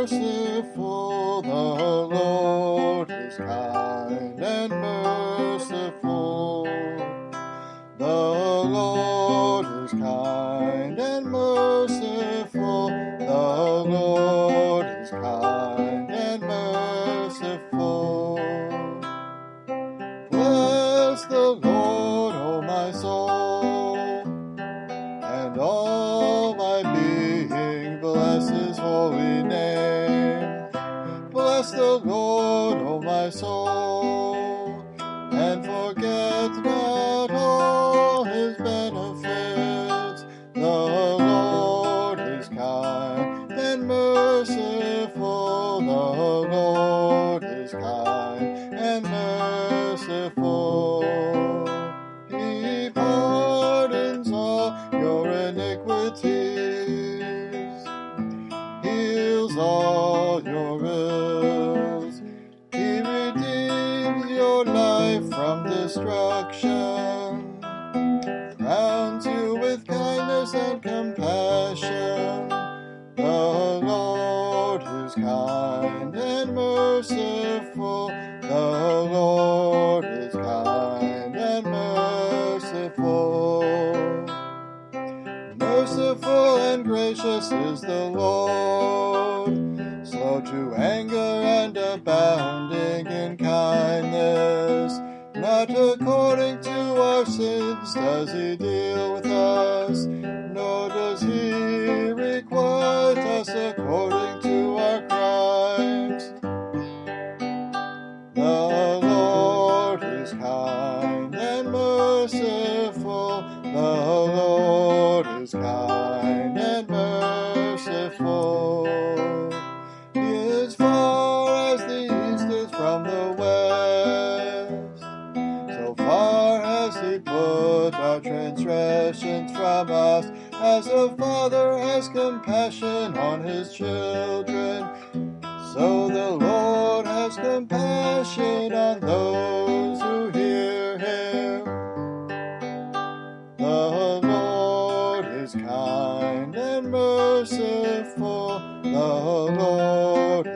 merciful. The Lord is kind and merciful. The Lord is kind and merciful. Lord, O my soul, and forget not all his benefits. The Lord is kind and merciful. The Lord is kind and merciful. He pardons all your iniquities, heals all your ills. Destruction, crowns you with kindness and compassion. The Lord is kind and merciful. The Lord is kind and merciful. Merciful and gracious is the Lord, slow to anger and abounding in kindness. Our sins does he deal with us, nor does he requite us according to our crimes. The Lord is kind and merciful. The Lord is kind and merciful. He put our transgressions from us, as a father has compassion on his children. So the Lord has compassion on those who hear him. The Lord is kind and merciful. The Lord